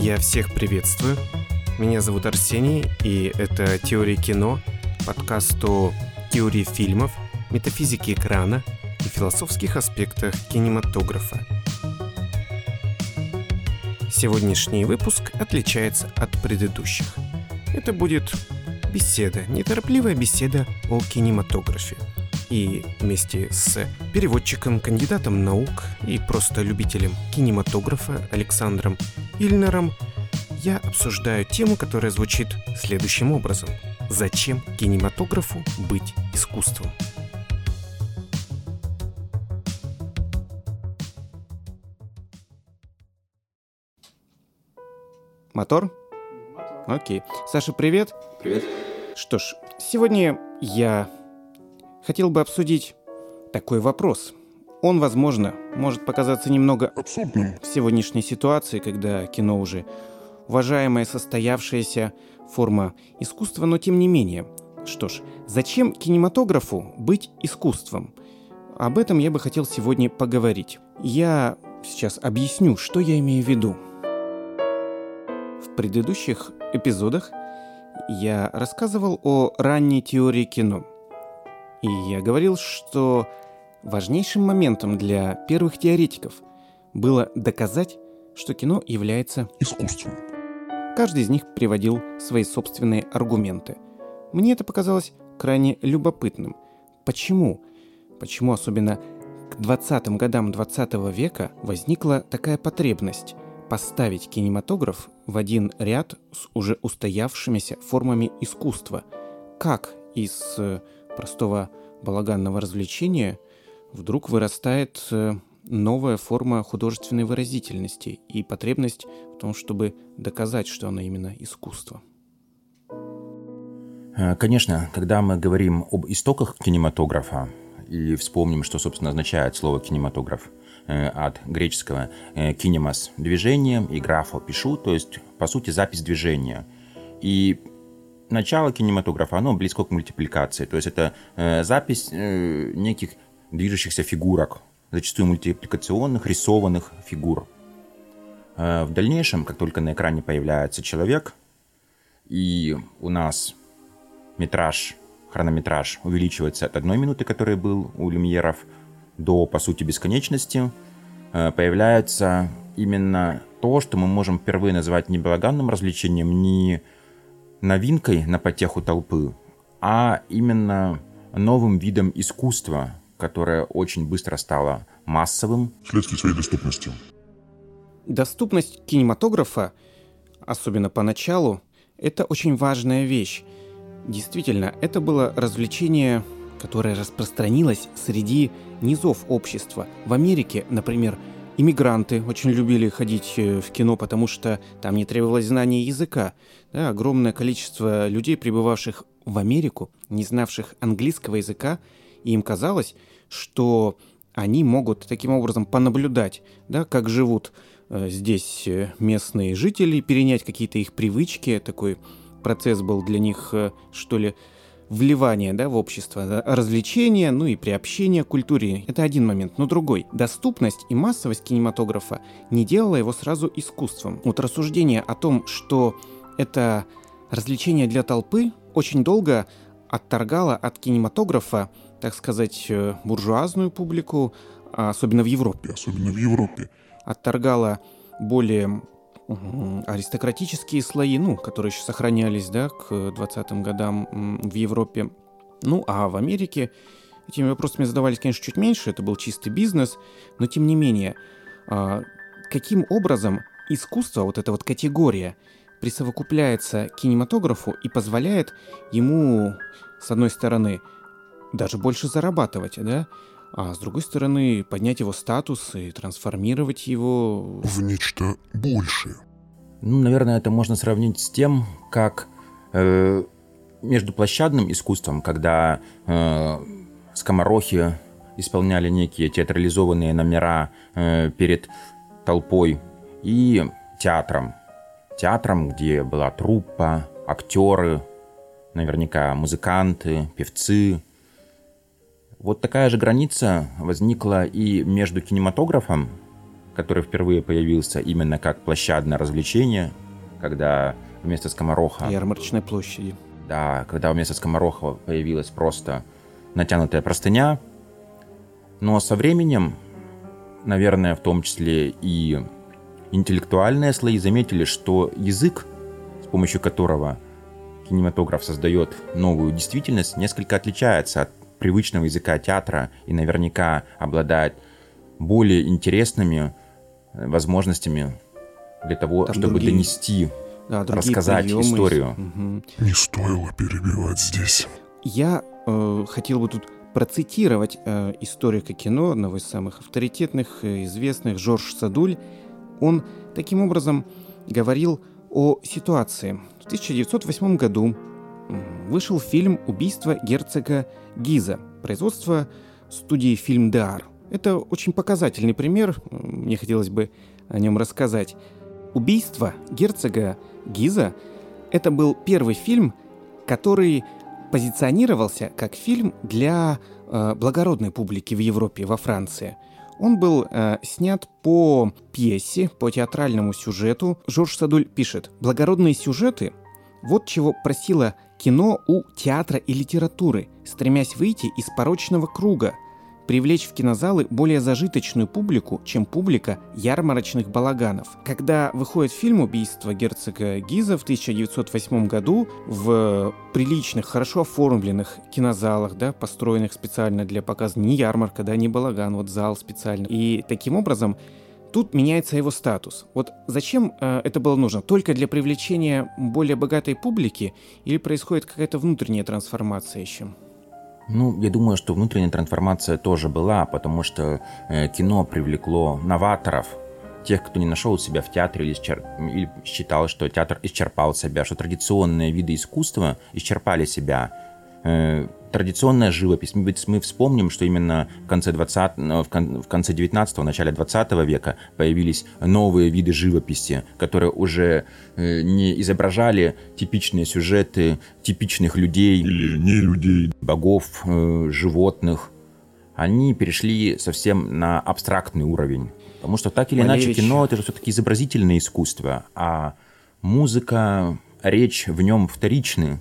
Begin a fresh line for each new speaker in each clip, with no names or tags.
Я всех приветствую. Меня зовут Арсений, и это «Теория кино», подкаст о теории фильмов, метафизике экрана и философских аспектах кинематографа. Сегодняшний выпуск отличается от предыдущих. Это будет беседа, неторопливая беседа о кинематографе. И вместе с переводчиком, кандидатом наук и просто любителем кинематографа Александром Ильнером я обсуждаю тему, которая звучит следующим образом. Зачем кинематографу быть искусством? Мотор? Окей. Саша, привет.
Привет.
Что ж, сегодня я хотел бы обсудить такой вопрос. Он, возможно, может показаться немного
абсурдным
в сегодняшней ситуации, когда кино уже уважаемая состоявшаяся форма искусства, но тем не менее. Что ж, зачем кинематографу быть искусством? Об этом я бы хотел сегодня поговорить. Я сейчас объясню, что я имею в виду. В предыдущих эпизодах я рассказывал о ранней теории кино. И я говорил, что важнейшим моментом для первых теоретиков было доказать, что кино является
искусством.
Каждый из них приводил свои собственные аргументы. Мне это показалось крайне любопытным. Почему? Почему особенно к 20-м годам 20 -го века возникла такая потребность поставить кинематограф в один ряд с уже устоявшимися формами искусства? Как из э, простого балаганного развлечения вдруг вырастает э, новая форма художественной выразительности и потребность в том, чтобы доказать, что она именно искусство.
Э, конечно, когда мы говорим об истоках кинематографа и вспомним, что, собственно, означает слово кинематограф э, от греческого кинемас – движение и графо – пишу, то есть, по сути, запись движения. И начало кинематографа, оно близко к мультипликации, то есть это запись неких движущихся фигурок, зачастую мультипликационных, рисованных фигур. Э, в дальнейшем, как только на экране появляется человек, и у нас метраж, хронометраж увеличивается от одной минуты, который был у люмьеров, до, по сути, бесконечности, э, появляется именно то, что мы можем впервые назвать не балаганным развлечением, не новинкой на потеху толпы, а именно новым видом искусства, которое очень быстро стало массовым.
Вследствие своей доступности.
Доступность кинематографа, особенно поначалу, это очень важная вещь. Действительно, это было развлечение, которое распространилось среди низов общества. В Америке, например, иммигранты очень любили ходить э, в кино, потому что там не требовалось знания языка. Да, огромное количество людей, прибывавших в Америку, не знавших английского языка, и им казалось, что они могут таким образом понаблюдать, да, как живут э, здесь э, местные жители, перенять какие-то их привычки. Такой процесс был для них, э, что ли, вливание да, в общество, да, развлечение, ну и приобщение к культуре. Это один момент. Но другой. Доступность и массовость кинематографа не делала его сразу искусством. Вот рассуждение о том, что это развлечение для толпы, очень долго отторгало от кинематографа так сказать, э, буржуазную публику, а особенно в Европе.
Особенно в Европе.
Отторгала более аристократические слои, ну, которые еще сохранялись, да, к 20-м годам в Европе. Ну, а в Америке этими вопросами задавались, конечно, чуть меньше, это был чистый бизнес, но тем не менее, а, каким образом искусство, вот эта вот категория, присовокупляется кинематографу и позволяет ему, с одной стороны, даже больше зарабатывать, да? А с другой стороны, поднять его статус и трансформировать его...
В нечто большее.
Ну, наверное, это можно сравнить с тем, как э, между площадным искусством, когда э, скоморохи исполняли некие театрализованные номера э, перед толпой, и театром. Театром, где была труппа, актеры, наверняка музыканты, певцы, вот такая же граница возникла и между кинематографом, который впервые появился именно как площадное развлечение, когда вместо скомороха...
Ярмарочной площади.
Да, когда вместо скомороха появилась просто натянутая простыня. Но со временем, наверное, в том числе и интеллектуальные слои заметили, что язык, с помощью которого кинематограф создает новую действительность, несколько отличается от привычного языка театра и наверняка обладает более интересными э, возможностями для того, Там чтобы другие... донести, да, рассказать приемы. историю.
Угу. Не стоило перебивать здесь.
Я э, хотел бы тут процитировать э, историка кино, одного из самых авторитетных, э, известных, Жорж Садуль. Он таким образом говорил о ситуации. В 1908 году вышел фильм «Убийство герцога Гиза», производство студии «Фильм Деар». Это очень показательный пример, мне хотелось бы о нем рассказать. «Убийство герцога Гиза» — это был первый фильм, который позиционировался как фильм для э, благородной публики в Европе, во Франции. Он был э, снят по пьесе, по театральному сюжету. Жорж Садуль пишет, «Благородные сюжеты — вот чего просила кино у театра и литературы, стремясь выйти из порочного круга — привлечь в кинозалы более зажиточную публику, чем публика ярмарочных балаганов. Когда выходит фильм «Убийство герцога Гиза» в 1908 году в приличных, хорошо оформленных кинозалах, да, построенных специально для показа не ярмарка, да, не балаган, вот зал специально. И таким образом Тут меняется его статус. Вот зачем э, это было нужно? Только для привлечения более богатой публики или происходит какая-то внутренняя трансформация еще?
Ну, я думаю, что внутренняя трансформация тоже была, потому что э, кино привлекло новаторов, тех, кто не нашел себя в театре или, исчер... или считал, что театр исчерпал себя, что традиционные виды искусства исчерпали себя. Э, традиционная живопись. Мы, мы вспомним, что именно в конце 20, э, в, кон, в конце 19-го, начале 20 века появились новые виды живописи, которые уже э, не изображали типичные сюжеты типичных людей.
Или не людей.
Богов, э, животных. Они перешли совсем на абстрактный уровень. Потому что так или Малевич. иначе кино это же все-таки изобразительное искусство, а музыка, речь в нем вторичны.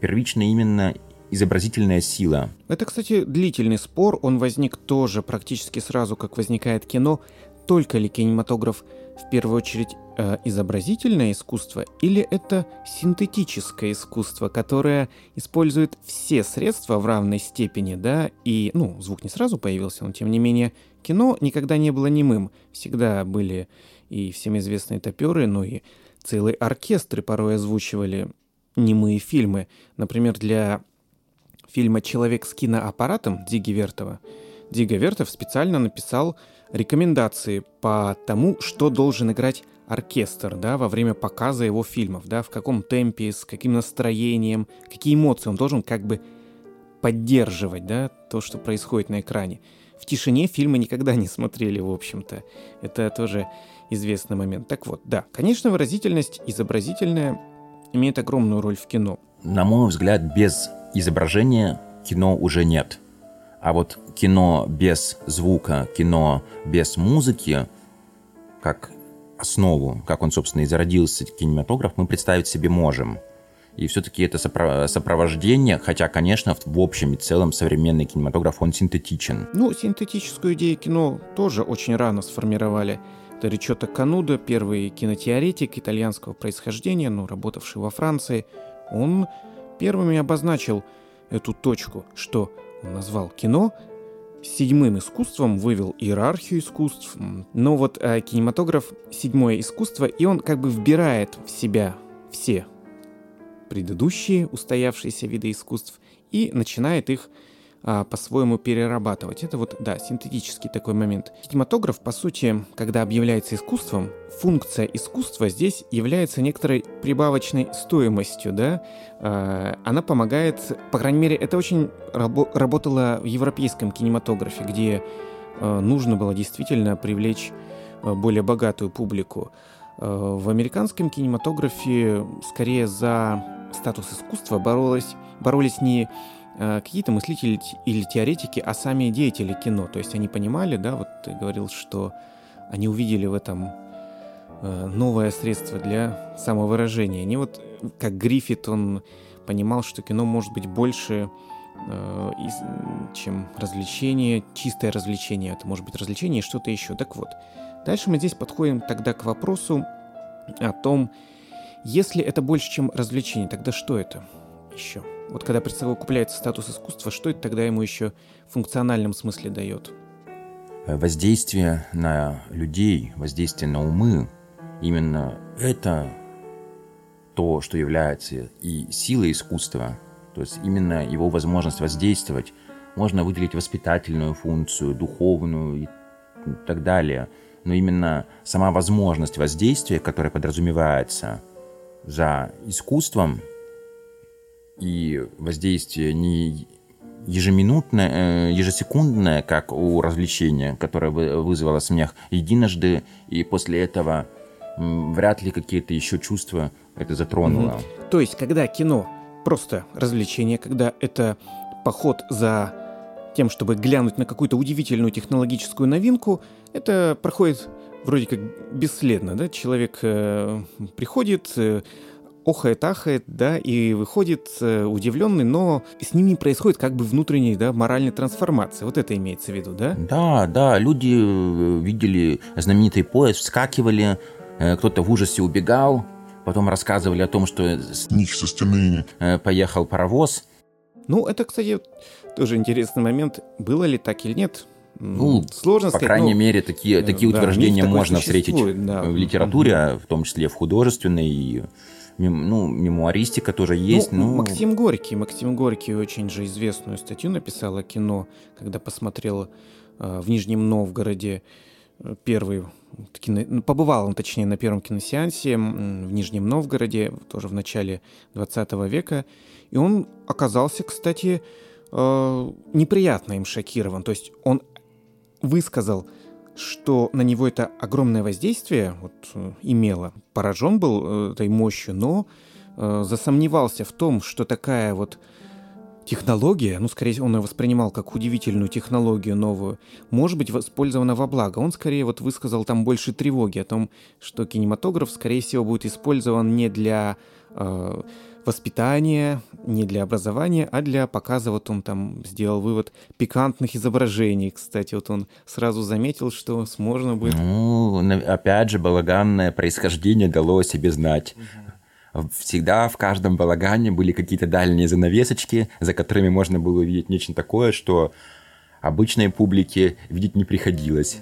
Первично именно изобразительная сила.
Это, кстати, длительный спор, он возник тоже практически сразу, как возникает кино. Только ли кинематограф в первую очередь э, изобразительное искусство или это синтетическое искусство, которое использует все средства в равной степени, да, и, ну, звук не сразу появился, но тем не менее кино никогда не было немым, всегда были и всем известные топеры, но и целые оркестры порой озвучивали немые фильмы. Например, для фильма «Человек с киноаппаратом» Диги Вертова, Дига Вертов специально написал рекомендации по тому, что должен играть оркестр, да, во время показа его фильмов, да, в каком темпе, с каким настроением, какие эмоции он должен как бы поддерживать, да, то, что происходит на экране. В тишине фильмы никогда не смотрели, в общем-то. Это тоже известный момент. Так вот, да, конечно, выразительность изобразительная имеет огромную роль в кино.
На мой взгляд, без изображения кино уже нет. А вот кино без звука, кино без музыки, как основу, как он, собственно, и зародился, кинематограф, мы представить себе можем. И все-таки это сопровождение, хотя, конечно, в общем и целом современный кинематограф, он синтетичен.
Ну, синтетическую идею кино тоже очень рано сформировали. Это Ричотто Кануда, первый кинотеоретик итальянского происхождения, но работавший во Франции. Он первыми обозначил эту точку, что он назвал кино седьмым искусством, вывел иерархию искусств. Но вот а, кинематограф — седьмое искусство, и он как бы вбирает в себя все предыдущие устоявшиеся виды искусств и начинает их а, по-своему перерабатывать. Это вот, да, синтетический такой момент. Кинематограф, по сути, когда объявляется искусством, функция искусства здесь является некоторой прибавочной стоимостью, да. А, она помогает, по крайней мере, это очень рабо- работало в европейском кинематографе, где а, нужно было действительно привлечь а, более богатую публику. А, в американском кинематографе скорее за статус искусства боролось, боролись не какие-то мыслители или теоретики, а сами деятели кино. То есть они понимали, да, вот ты говорил, что они увидели в этом э, новое средство для самовыражения. Они вот, как Гриффит, он понимал, что кино может быть больше, э, чем развлечение, чистое развлечение. Это может быть развлечение и что-то еще. Так вот, дальше мы здесь подходим тогда к вопросу о том, если это больше, чем развлечение, тогда что это еще? Вот когда присовокупляется статус искусства, что это тогда ему еще в функциональном смысле дает?
Воздействие на людей, воздействие на умы, именно это то, что является и силой искусства, то есть именно его возможность воздействовать, можно выделить воспитательную функцию, духовную и так далее. Но именно сама возможность воздействия, которая подразумевается за искусством, и воздействие не ежеминутное, э, ежесекундное, как у развлечения, которое вызвало смех единожды, и после этого вряд ли какие-то еще чувства это затронуло.
Mm-hmm. То есть, когда кино просто развлечение, когда это поход за тем, чтобы глянуть на какую-то удивительную технологическую новинку, это проходит вроде как бесследно, да? Человек э, приходит, э, охает, ахает, да, и выходит э, удивленный, но с ними происходит как бы внутренняя, да, моральная трансформация. Вот это имеется в виду, да?
Да, да, люди э, видели знаменитый поезд, вскакивали, э, кто-то в ужасе убегал, потом рассказывали о том, что с
них со стены
поехал паровоз.
Ну, это, кстати, тоже интересный момент. Было ли так или нет?
Ну, сложно по сказать. По крайней ну, мере, такие, такие да, утверждения можно встретить да. в литературе, в том числе в художественной и ну, мемуаристика тоже есть. Ну,
но... Максим Горький. Максим Горький очень же известную статью написал о кино, когда посмотрел э, в Нижнем Новгороде э, первый кино... Ну, побывал он, точнее, на первом киносеансе в Нижнем Новгороде, тоже в начале 20 века. И он оказался, кстати, э, неприятно им шокирован. То есть он высказал что на него это огромное воздействие вот, э, имело. Поражен был э, этой мощью, но э, засомневался в том, что такая вот технология, ну, скорее он ее воспринимал как удивительную технологию новую, может быть воспользована во благо. Он скорее вот высказал там больше тревоги о том, что кинематограф, скорее всего, будет использован не для э, воспитания, не для образования, а для показа, вот он там сделал вывод, пикантных изображений. Кстати, вот он сразу заметил, что можно будет...
Ну, опять же, балаганное происхождение дало о себе знать. Всегда в каждом балагане были какие-то дальние занавесочки, за которыми можно было увидеть нечто такое, что обычной публике видеть не приходилось.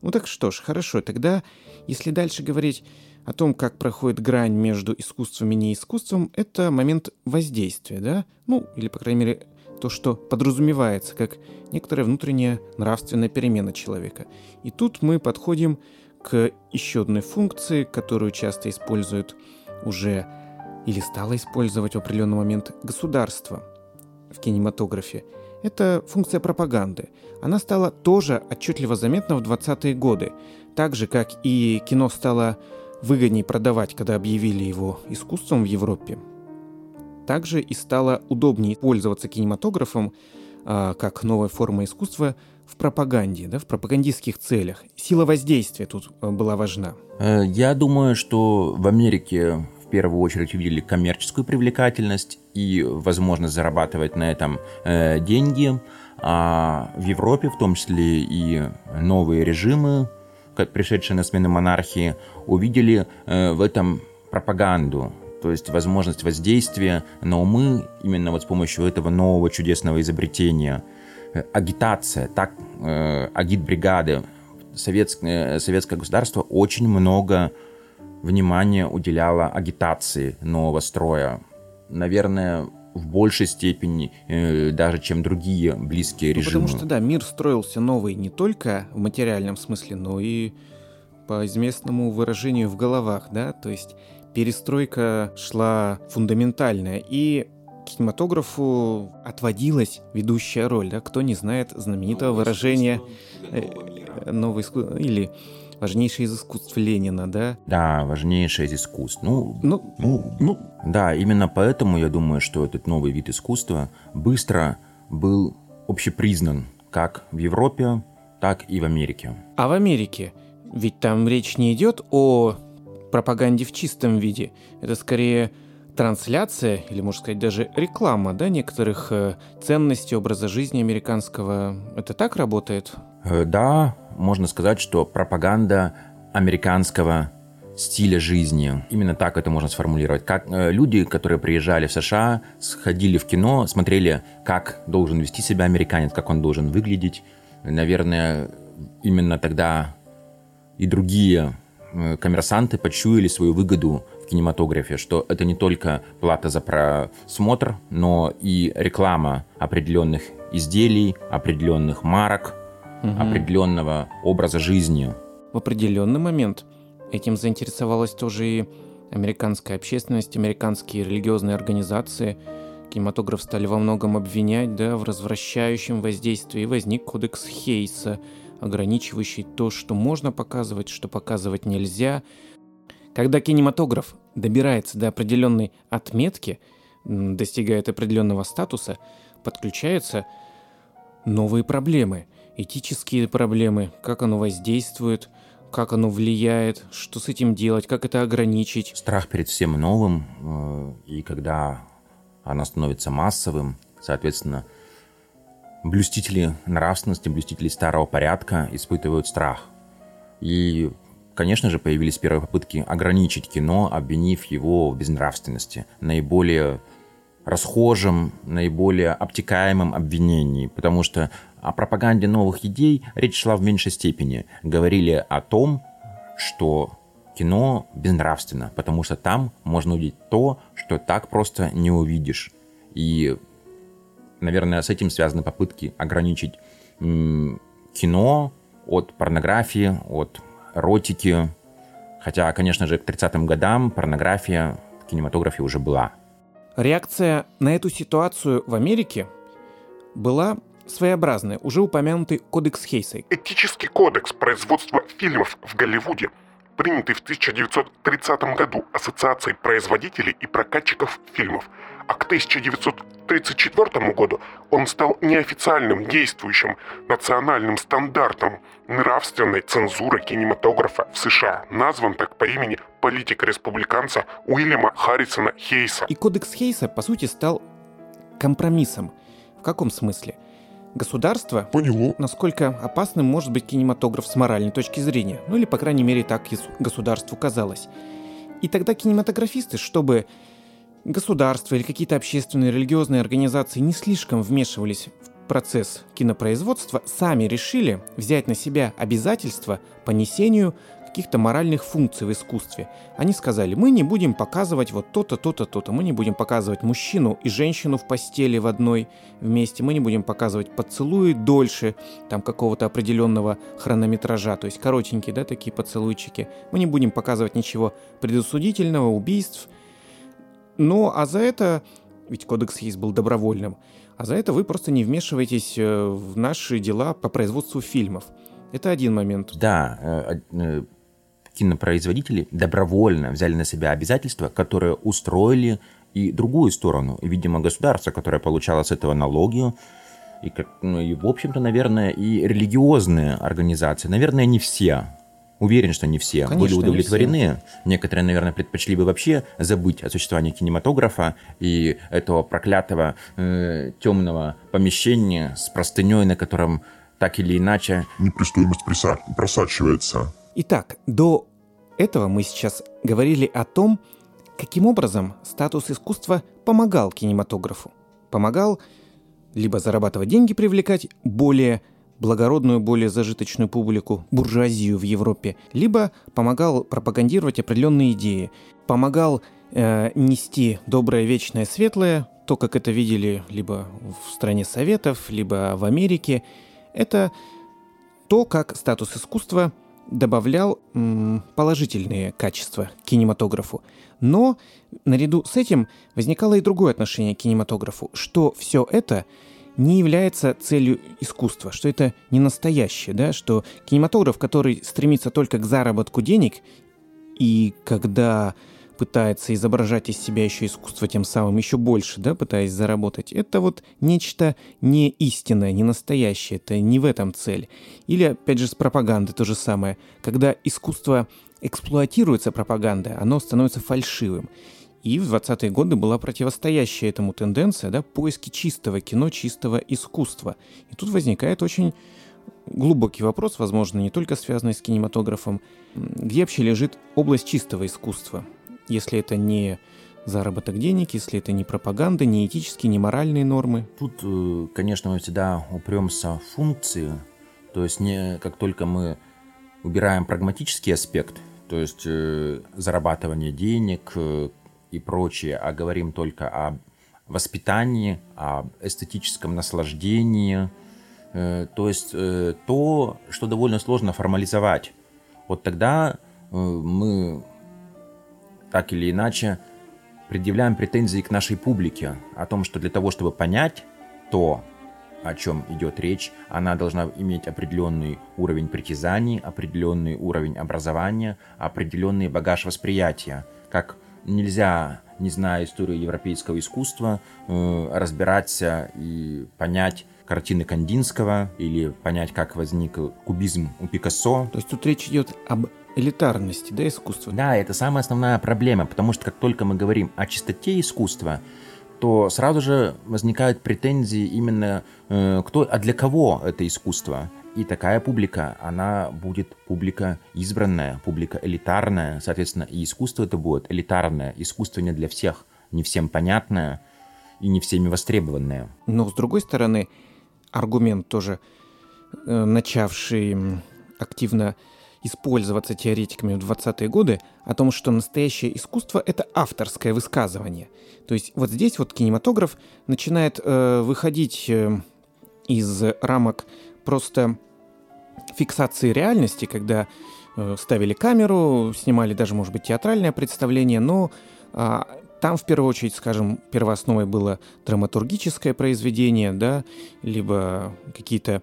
Ну так что ж, хорошо, тогда, если дальше говорить о том, как проходит грань между искусством и неискусством, это момент воздействия, да? Ну, или, по крайней мере, то, что подразумевается как некоторая внутренняя нравственная перемена человека. И тут мы подходим к еще одной функции, которую часто используют уже или стало использовать в определенный момент государство в кинематографе. Это функция пропаганды. Она стала тоже отчетливо заметна в 20-е годы. Так же, как и кино стало выгоднее продавать, когда объявили его искусством в Европе, также и стало удобнее пользоваться кинематографом а, как новой формой искусства в пропаганде, да, в пропагандистских целях. Сила воздействия тут а, была важна.
Э, я думаю, что в Америке в первую очередь увидели коммерческую привлекательность и возможность зарабатывать на этом э, деньги, а в Европе в том числе и новые режимы пришедшие на смену монархии, увидели э, в этом пропаганду, то есть возможность воздействия на умы именно вот с помощью этого нового чудесного изобретения. Э, агитация, так, э, агитбригады, советское, советское государство очень много внимания уделяло агитации нового строя. Наверное, в большей степени э, даже, чем другие близкие режимы.
Ну, потому что, да, мир строился новый не только в материальном смысле, но и по известному выражению в головах, да, то есть перестройка шла фундаментальная, и кинематографу отводилась ведущая роль, да, кто не знает знаменитого выражения э, новый искусство или важнейшее из искусств Ленина, да?
Да, важнейшее из искусств. Ну, ну, ну, ну. Да, именно поэтому я думаю, что этот новый вид искусства быстро был общепризнан как в Европе, так и в Америке.
А в Америке Ведь там речь не идет о пропаганде в чистом виде. Это скорее трансляция, или, можно сказать, даже реклама, да, некоторых э, ценностей образа жизни американского. Это так работает?
Э, да, можно сказать, что пропаганда американского стиля жизни. Именно так это можно сформулировать. Как э, люди, которые приезжали в США, сходили в кино, смотрели, как должен вести себя американец, как он должен выглядеть. Наверное, именно тогда и другие э, коммерсанты почуяли свою выгоду в кинематографе, что это не только плата за просмотр, но и реклама определенных изделий, определенных марок, угу. определенного образа жизни.
В определенный момент этим заинтересовалась тоже и американская общественность, американские религиозные организации. Кинематограф стали во многом обвинять да, в развращающем воздействии. И возник кодекс Хейса – ограничивающий то, что можно показывать, что показывать нельзя. Когда кинематограф добирается до определенной отметки, достигает определенного статуса, подключаются новые проблемы, этические проблемы, как оно воздействует, как оно влияет, что с этим делать, как это ограничить.
Страх перед всем новым, э, и когда оно становится массовым, соответственно, блюстители нравственности, блюстители старого порядка испытывают страх. И, конечно же, появились первые попытки ограничить кино, обвинив его в безнравственности. Наиболее расхожим, наиболее обтекаемым обвинении, потому что о пропаганде новых идей речь шла в меньшей степени. Говорили о том, что кино безнравственно, потому что там можно увидеть то, что так просто не увидишь. И наверное, с этим связаны попытки ограничить кино от порнографии, от эротики. Хотя, конечно же, к 30-м годам порнография в кинематографе уже была.
Реакция на эту ситуацию в Америке была своеобразная, уже упомянутый кодекс Хейса.
Этический кодекс производства фильмов в Голливуде, принятый в 1930 году Ассоциацией производителей и прокатчиков фильмов – а к 1934 году он стал неофициальным действующим национальным стандартом нравственной цензуры кинематографа в США, назван так по имени политика-республиканца Уильяма Харрисона Хейса.
И кодекс Хейса, по сути, стал компромиссом. В каком смысле? Государство
Поняло.
насколько опасным может быть кинематограф с моральной точки зрения. Ну или, по крайней мере, так государству казалось. И тогда кинематографисты, чтобы государство или какие-то общественные религиозные организации не слишком вмешивались в процесс кинопроизводства, сами решили взять на себя обязательства по несению каких-то моральных функций в искусстве. Они сказали, мы не будем показывать вот то-то, то-то, то-то. Мы не будем показывать мужчину и женщину в постели в одной вместе. Мы не будем показывать поцелуи дольше там какого-то определенного хронометража, то есть коротенькие, да, такие поцелуйчики. Мы не будем показывать ничего предосудительного, убийств – ну, а за это, ведь кодекс есть был добровольным, а за это вы просто не вмешиваетесь э, в наши дела по производству фильмов. Это один момент.
Да, э, э, кинопроизводители добровольно взяли на себя обязательства, которые устроили и другую сторону. Видимо, государство, которое получало с этого налоги, и, ну, и в общем-то, наверное, и религиозные организации. Наверное, не все. Уверен, что не все Конечно, были удовлетворены. Все. Некоторые, наверное, предпочли бы вообще забыть о существовании кинематографа и этого проклятого э, темного помещения с простыней, на котором так или иначе...
Непристойность просачивается.
Итак, до этого мы сейчас говорили о том, каким образом статус искусства помогал кинематографу. Помогал либо зарабатывать деньги, привлекать более благородную, более зажиточную публику, буржуазию в Европе, либо помогал пропагандировать определенные идеи, помогал э, нести доброе, вечное, светлое, то, как это видели либо в стране Советов, либо в Америке, это то, как статус искусства добавлял м, положительные качества кинематографу. Но наряду с этим возникало и другое отношение к кинематографу, что все это не является целью искусства, что это не настоящее, да, что кинематограф, который стремится только к заработку денег, и когда пытается изображать из себя еще искусство тем самым еще больше, да, пытаясь заработать, это вот нечто не истинное, не настоящее, это не в этом цель. Или, опять же, с пропагандой то же самое. Когда искусство эксплуатируется пропагандой, оно становится фальшивым. И в 20-е годы была противостоящая этому тенденция, да, поиски чистого кино, чистого искусства. И тут возникает очень глубокий вопрос, возможно, не только связанный с кинематографом. Где вообще лежит область чистого искусства? Если это не заработок денег, если это не пропаганда, не этические, не моральные нормы.
Тут, э, конечно, мы всегда упремся в функции. То есть не как только мы убираем прагматический аспект, то есть э, зарабатывание денег э, и прочее, а говорим только о воспитании, о эстетическом наслаждении – Э, то есть э, то, что довольно сложно формализовать. Вот тогда э, мы так или иначе предъявляем претензии к нашей публике о том, что для того, чтобы понять то, о чем идет речь, она должна иметь определенный уровень притязаний, определенный уровень образования, определенный багаж восприятия. Как нельзя, не зная историю европейского искусства, разбираться и понять картины Кандинского или понять, как возник кубизм у Пикассо.
То есть тут речь идет об элитарности, да, искусства?
Да, это самая основная проблема, потому что как только мы говорим о чистоте искусства, то сразу же возникают претензии именно э, кто, а для кого это искусство. И такая публика, она будет публика избранная, публика элитарная, соответственно, и искусство это будет элитарное, искусство не для всех, не всем понятное и не всеми востребованное.
Но с другой стороны, аргумент тоже, э, начавший активно использоваться теоретиками в 20-е годы, о том, что настоящее искусство — это авторское высказывание. То есть вот здесь вот кинематограф начинает э, выходить э, из рамок просто фиксации реальности, когда э, ставили камеру, снимали даже, может быть, театральное представление, но э, там, в первую очередь, скажем, первоосновой было драматургическое произведение, да, либо какие-то э,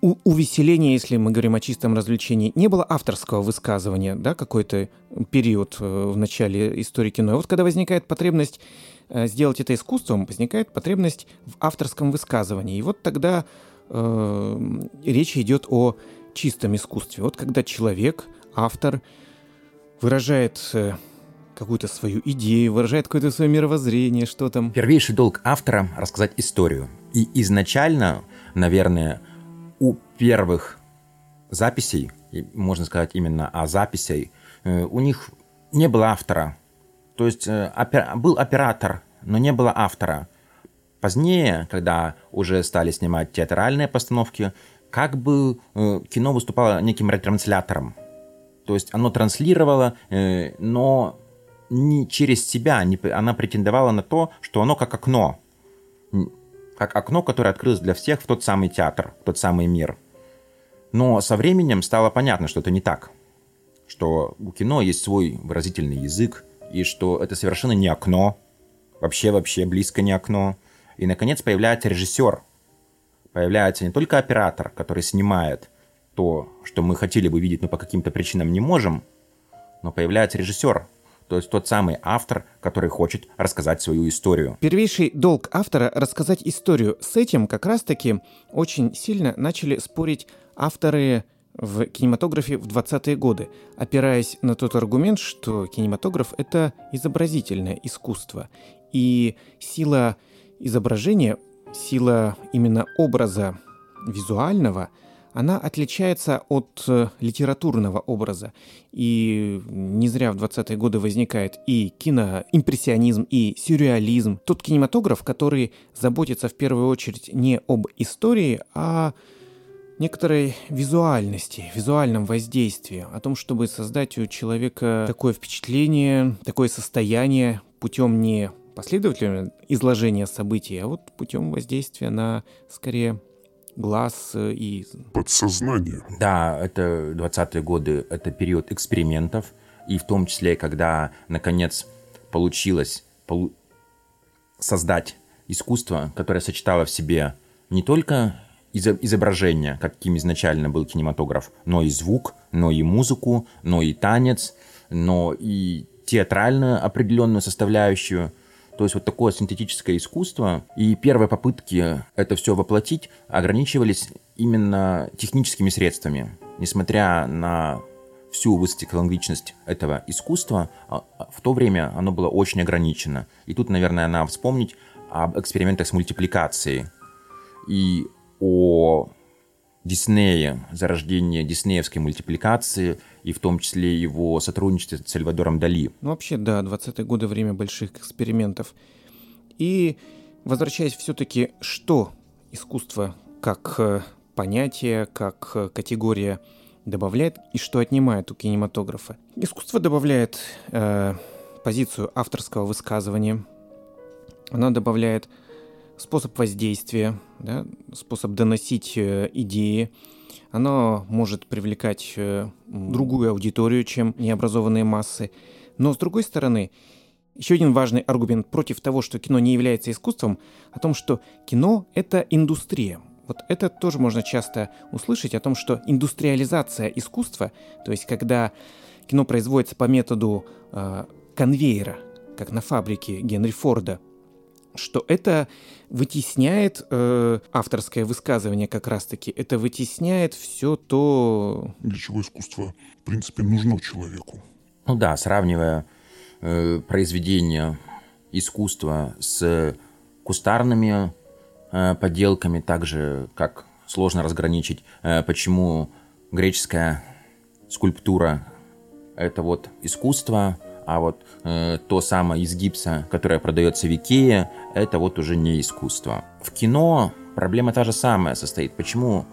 увеселения, если мы говорим о чистом развлечении. Не было авторского высказывания, да, какой-то период э, в начале истории кино. И вот когда возникает потребность э, сделать это искусством, возникает потребность в авторском высказывании. И вот тогда э, речь идет о чистом искусстве. Вот когда человек, автор, выражает э, какую-то свою идею, выражает какое-то свое мировоззрение, что там.
Первейший долг автора — рассказать историю. И изначально, наверное, у первых записей, можно сказать именно о записей, э, у них не было автора. То есть э, был оператор, но не было автора. Позднее, когда уже стали снимать театральные постановки, как бы э, кино выступало неким ретранслятором. То есть оно транслировало, но не через себя, она претендовала на то, что оно как окно. Как окно, которое открылось для всех в тот самый театр, в тот самый мир. Но со временем стало понятно, что это не так. Что у кино есть свой выразительный язык, и что это совершенно не окно, вообще-вообще близко не окно. И, наконец, появляется режиссер. Появляется не только оператор, который снимает то, что мы хотели бы видеть, но по каким-то причинам не можем, но появляется режиссер, то есть тот самый автор, который хочет рассказать свою историю.
Первейший долг автора — рассказать историю. С этим как раз-таки очень сильно начали спорить авторы в кинематографе в 20-е годы, опираясь на тот аргумент, что кинематограф — это изобразительное искусство. И сила изображения, сила именно образа визуального — она отличается от э, литературного образа. И не зря в 20-е годы возникает и киноимпрессионизм, и сюрреализм. Тот кинематограф, который заботится в первую очередь не об истории, а некоторой визуальности, визуальном воздействии, о том, чтобы создать у человека такое впечатление, такое состояние путем не последовательного изложения событий, а вот путем воздействия на, скорее, глаз э, и...
Подсознание.
Да, это 20-е годы, это период экспериментов, и в том числе, когда, наконец, получилось полу... создать искусство, которое сочетало в себе не только изображение, каким изначально был кинематограф, но и звук, но и музыку, но и танец, но и театральную определенную составляющую, то есть вот такое синтетическое искусство. И первые попытки это все воплотить ограничивались именно техническими средствами. Несмотря на всю высокотехнологичность этого искусства, а, а, в то время оно было очень ограничено. И тут, наверное, надо вспомнить об экспериментах с мультипликацией и о Диснея, зарождение диснеевской мультипликации и в том числе его сотрудничестве с Сальвадором Дали.
Ну, вообще, да, 20-е годы время больших экспериментов. И возвращаясь все-таки, что искусство как э, понятие, как э, категория добавляет и что отнимает у кинематографа? Искусство добавляет э, позицию авторского высказывания, оно добавляет способ воздействия, да, способ доносить э, идеи. Оно может привлекать э, другую аудиторию, чем необразованные массы. Но с другой стороны, еще один важный аргумент против того, что кино не является искусством, о том, что кино — это индустрия. Вот это тоже можно часто услышать о том, что индустриализация искусства, то есть когда кино производится по методу э, конвейера, как на фабрике Генри Форда — что это вытесняет э, авторское высказывание как раз-таки, это вытесняет все то...
Для чего искусство, в принципе, нужно человеку.
Ну да, сравнивая э, произведения искусства с кустарными э, поделками, так же, как сложно разграничить, э, почему греческая скульптура — это вот искусство, а вот э, то самое из гипса, которое продается в Икее, это вот уже не искусство. В кино проблема та же самая состоит. Почему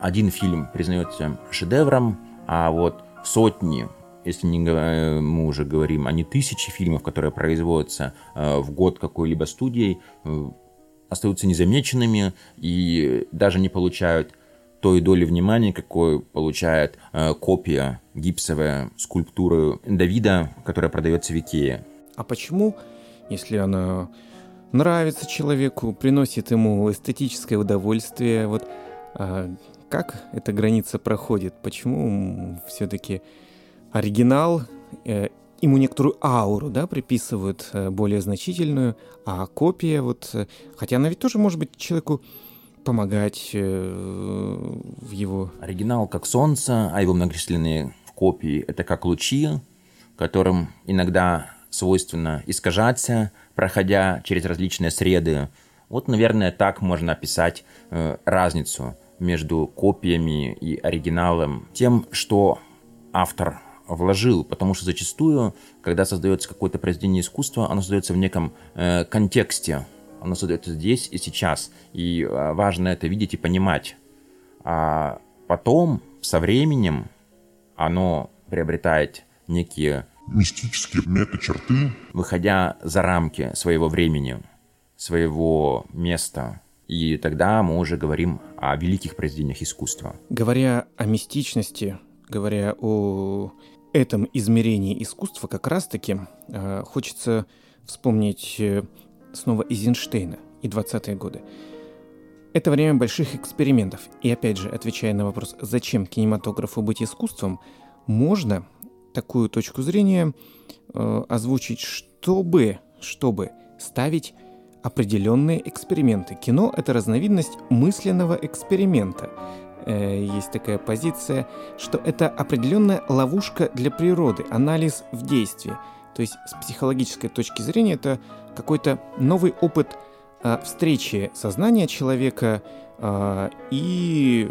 один фильм признается шедевром, а вот сотни, если не, мы уже говорим, а не тысячи фильмов, которые производятся э, в год какой-либо студией, э, остаются незамеченными и даже не получают той доли внимания, какой получает э, копия гипсовая скульптуры Давида, которая продается в Икее.
А почему, если она нравится человеку, приносит ему эстетическое удовольствие, вот а как эта граница проходит? Почему все-таки оригинал э, ему некоторую ауру, да, приписывают э, более значительную, а копия вот, э, хотя она ведь тоже может быть человеку помогать э, в его...
Оригинал как солнце, а его многочисленные копии — это как лучи, которым иногда свойственно искажаться, проходя через различные среды. Вот, наверное, так можно описать э, разницу между копиями и оригиналом, тем, что автор вложил, потому что зачастую, когда создается какое-то произведение искусства, оно создается в неком э, контексте, оно создается здесь и сейчас. И а, важно это видеть и понимать. А потом, со временем, оно приобретает некие
мистические мета-черты,
выходя за рамки своего времени, своего места. И тогда мы уже говорим о великих произведениях искусства.
Говоря о мистичности, говоря о этом измерении искусства, как раз-таки э, хочется вспомнить э, снова Эйзенштейна и 20-е годы. Это время больших экспериментов. И опять же, отвечая на вопрос, зачем кинематографу быть искусством, можно такую точку зрения э, озвучить, чтобы, чтобы ставить определенные эксперименты. Кино — это разновидность мысленного эксперимента. Э, есть такая позиция, что это определенная ловушка для природы, анализ в действии. То есть с психологической точки зрения это какой-то новый опыт э, встречи сознания человека э, и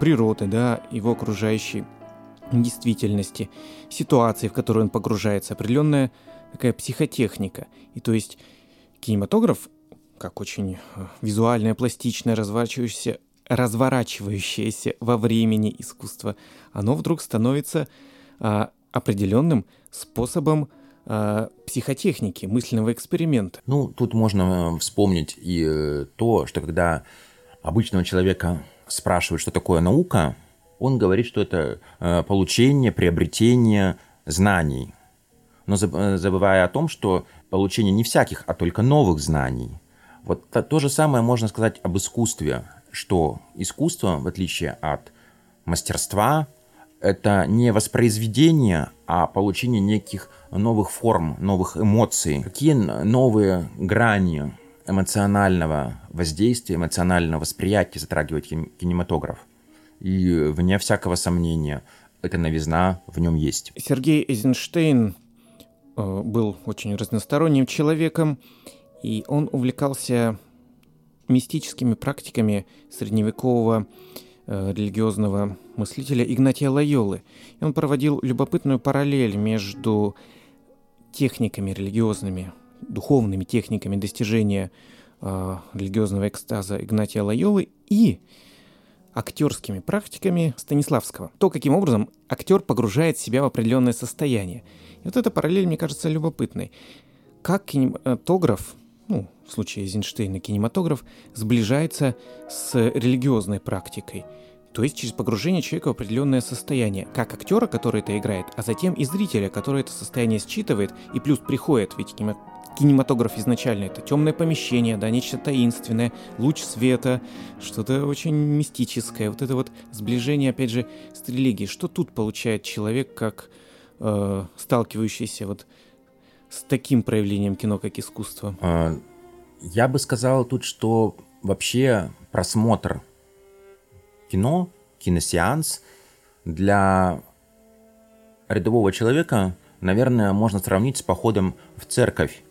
природы, да, его окружающей действительности, ситуации, в которую он погружается, определенная такая психотехника. И то есть кинематограф, как очень э, визуальное, пластичное, разворачивающееся, разворачивающееся во времени искусство, оно вдруг становится а, определенным способом психотехники, мысленного эксперимента.
Ну, тут можно э, вспомнить и э, то, что когда обычного человека спрашивают, что такое наука, он говорит, что это э, получение, приобретение знаний. Но забывая о том, что получение не всяких, а только новых знаний. Вот то, то же самое можно сказать об искусстве, что искусство, в отличие от мастерства, это не воспроизведение, а получение неких новых форм, новых эмоций. Какие новые грани эмоционального воздействия, эмоционального восприятия затрагивает кинематограф. И вне всякого сомнения, эта новизна в нем есть.
Сергей Эйзенштейн э, был очень разносторонним человеком, и он увлекался мистическими практиками средневекового религиозного мыслителя Игнатия Лайолы. И он проводил любопытную параллель между техниками религиозными, духовными техниками достижения э, религиозного экстаза Игнатия Лайолы и актерскими практиками Станиславского. То, каким образом актер погружает себя в определенное состояние. И вот эта параллель, мне кажется, любопытной. Как кинематограф ну, в случае Эйзенштейна кинематограф, сближается с религиозной практикой. То есть через погружение человека в определенное состояние, как актера, который это играет, а затем и зрителя, который это состояние считывает, и плюс приходит, ведь кинематограф изначально это темное помещение, да, нечто таинственное, луч света, что-то очень мистическое, вот это вот сближение, опять же, с религией. Что тут получает человек, как э, сталкивающийся вот с таким проявлением кино, как искусство? А,
я бы сказал тут, что вообще просмотр кино, киносеанс для рядового человека, наверное, можно сравнить с походом в церковь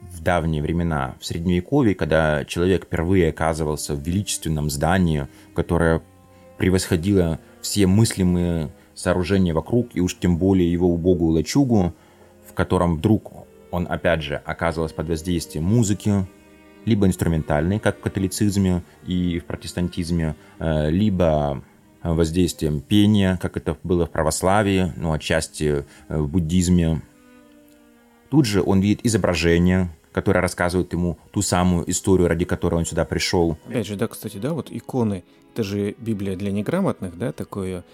в давние времена, в Средневековье, когда человек впервые оказывался в величественном здании, которое превосходило все мыслимые сооружения вокруг, и уж тем более его убогую лачугу – котором вдруг он, опять же, оказывался под воздействием музыки, либо инструментальной, как в католицизме и в протестантизме, э, либо воздействием пения, как это было в православии, ну, отчасти э, в буддизме. Тут же он видит изображение, которое рассказывает ему ту самую историю, ради которой он сюда пришел.
Опять же, да, кстати, да, вот иконы, это же Библия для неграмотных, да, такое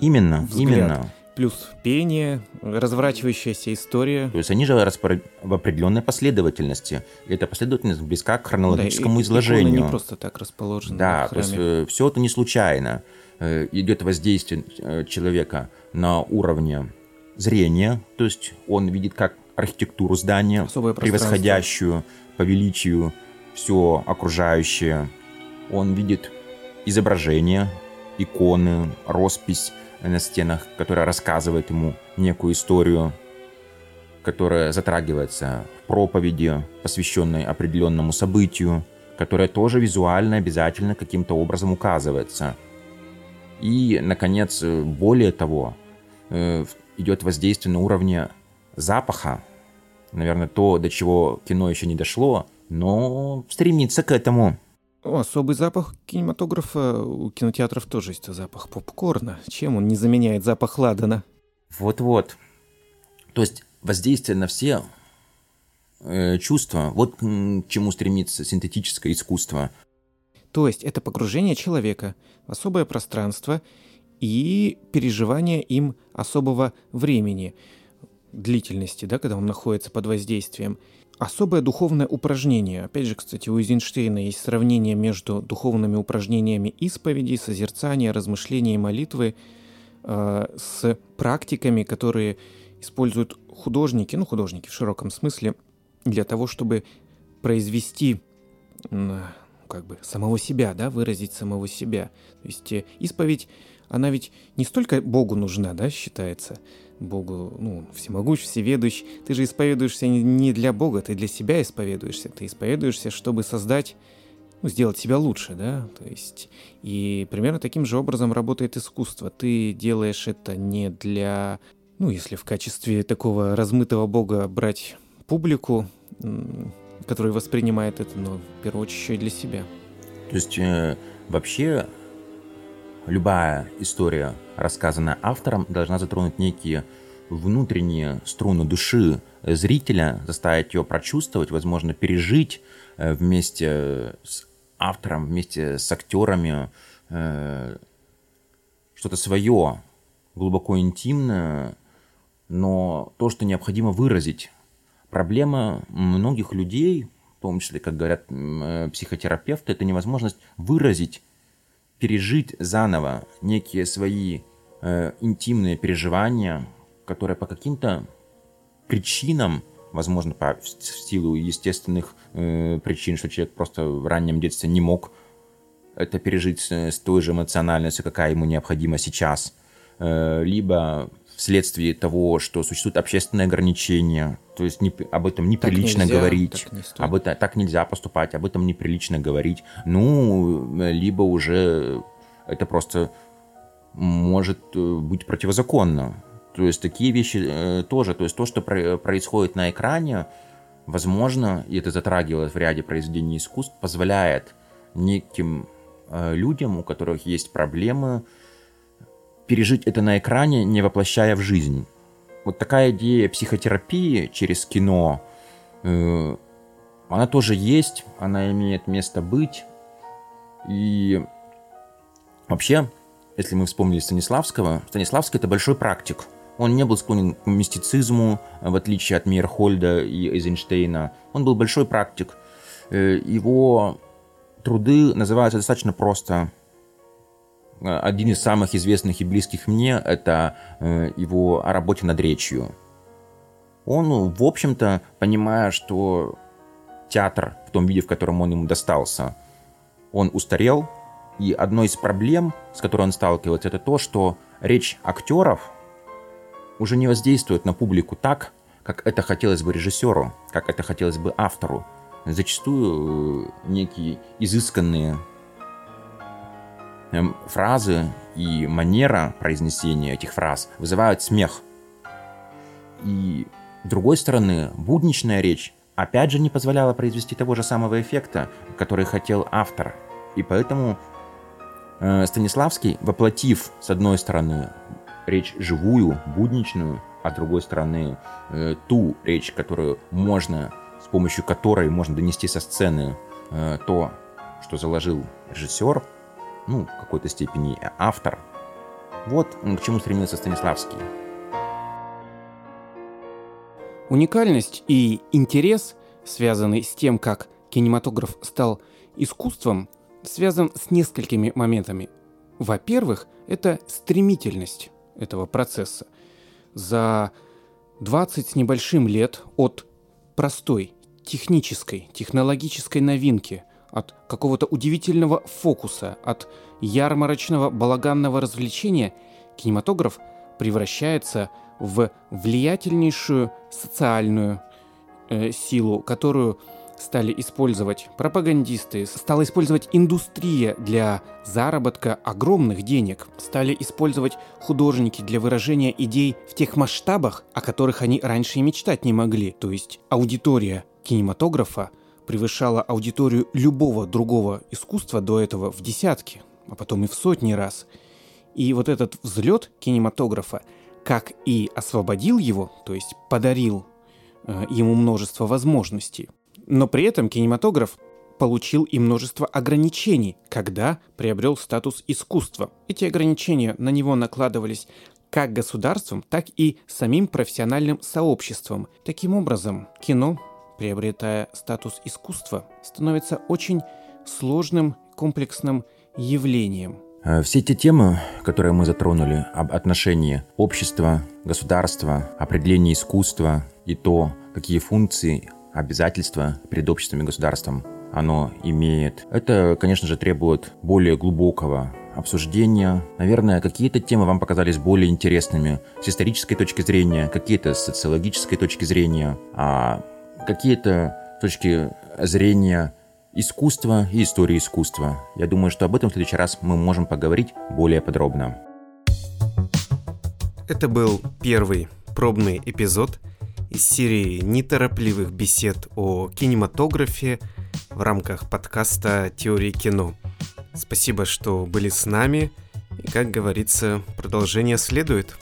Именно, взгляд. именно
плюс пение, разворачивающаяся история.
То есть они же распор... в определенной последовательности. И эта последовательность близка к хронологическому да, изложению.
не просто так расположены.
Да, то есть э, все это не случайно. Э, идет воздействие э, человека на уровне зрения, то есть он видит как архитектуру здания, превосходящую по величию все окружающее. Он видит изображение, иконы, роспись, на стенах, которая рассказывает ему некую историю, которая затрагивается в проповеди, посвященной определенному событию, которая тоже визуально обязательно каким-то образом указывается. И, наконец, более того, э, идет воздействие на уровне запаха, наверное, то, до чего кино еще не дошло, но стремится к этому.
Особый запах кинематографа у кинотеатров тоже есть запах попкорна. Чем он не заменяет запах ладана?
Вот-вот. То есть воздействие на все э, чувства. Вот к чему стремится синтетическое искусство.
То есть это погружение человека в особое пространство и переживание им особого времени, длительности, да, когда он находится под воздействием – Особое духовное упражнение. Опять же, кстати, у Эйзенштейна есть сравнение между духовными упражнениями исповеди, созерцания, размышления и молитвы э, с практиками, которые используют художники, ну, художники в широком смысле, для того, чтобы произвести э, как бы самого себя, да, выразить самого себя. То есть э, исповедь, она ведь не столько Богу нужна, да, считается, Богу, ну, всемогущ, всеведущ. Ты же исповедуешься не для Бога, ты для себя исповедуешься. Ты исповедуешься, чтобы создать, ну, сделать себя лучше, да, то есть... И примерно таким же образом работает искусство. Ты делаешь это не для, ну, если в качестве такого размытого Бога брать публику, которая воспринимает это, но в первую очередь для себя.
То есть э, вообще любая история, рассказанная автором, должна затронуть некие внутренние струны души зрителя, заставить ее прочувствовать, возможно, пережить э, вместе с автором, вместе с актерами э, что-то свое, глубоко интимное, но то, что необходимо выразить. Проблема многих людей, в том числе, как говорят э, психотерапевты, это невозможность выразить пережить заново некие свои э, интимные переживания, которые по каким-то причинам, возможно, по, в силу естественных э, причин, что человек просто в раннем детстве не мог это пережить с, той же эмоциональностью, какая ему необходима сейчас, э, либо вследствие того, что существуют общественные ограничения, то есть не, об этом неприлично
нельзя,
говорить,
так не стоит.
об этом так нельзя поступать, об этом неприлично говорить, ну, либо уже это просто может э, быть противозаконно. То есть такие вещи э, тоже, то есть то, что про- происходит на экране, возможно, и это затрагивалось в ряде произведений искусств, позволяет неким э, людям, у которых есть проблемы, пережить это на экране, не воплощая в жизнь. Вот такая идея психотерапии через кино, э, она тоже есть, она имеет место быть. И вообще, если мы вспомнили Станиславского, Станиславский это большой практик. Он не был склонен к мистицизму, в отличие от Мейерхольда и Эйзенштейна. Он был большой практик. Э, Его труды называются достаточно просто. Э, Один из самых известных и близких мне – это э, его о работе над речью. Он, в общем-то, понимая, что театр в том виде, в котором он ему достался, он устарел, и одной из проблем, с которой он сталкивается, это то, что речь актеров уже не воздействует на публику так, как это хотелось бы режиссеру, как это хотелось бы автору. Зачастую э, некие изысканные фразы и манера произнесения этих фраз вызывают смех. И с другой стороны, будничная речь опять же не позволяла произвести того же самого эффекта, который хотел автор. И поэтому э, Станиславский, воплотив с одной стороны речь живую, будничную, а с другой стороны э, ту речь, которую можно, с помощью которой можно донести со сцены э, то, что заложил режиссер, ну, в какой-то степени автор. Вот к чему стремился Станиславский.
Уникальность и интерес, связанный с тем, как кинематограф стал искусством, связан с несколькими моментами. Во-первых, это стремительность этого процесса. За 20 с небольшим лет от простой технической, технологической новинки, от какого-то удивительного фокуса, от ярмарочного балаганного развлечения, кинематограф превращается в влиятельнейшую социальную э, силу, которую стали использовать пропагандисты, стала использовать индустрия для заработка огромных денег, стали использовать художники для выражения идей в тех масштабах, о которых они раньше и мечтать не могли. То есть аудитория кинематографа превышала аудиторию любого другого искусства до этого в десятки, а потом и в сотни раз. И вот этот взлет кинематографа, как и освободил его, то есть подарил э, ему множество возможностей, но при этом кинематограф получил и множество ограничений, когда приобрел статус искусства. Эти ограничения на него накладывались как государством, так и самим профессиональным сообществом. Таким образом, кино, приобретая статус искусства, становится очень сложным комплексным явлением.
Все те темы, которые мы затронули об отношении общества, государства, определении искусства и то, какие функции обязательства перед обществом и государством оно имеет. Это, конечно же, требует более глубокого обсуждения. Наверное, какие-то темы вам показались более интересными с исторической точки зрения, какие-то с социологической точки зрения, а какие-то точки зрения искусства и истории искусства. Я думаю, что об этом в следующий раз мы можем поговорить более подробно.
Это был первый пробный эпизод из серии неторопливых бесед о кинематографе в рамках подкаста «Теории кино». Спасибо, что были с нами. И, как говорится, продолжение следует.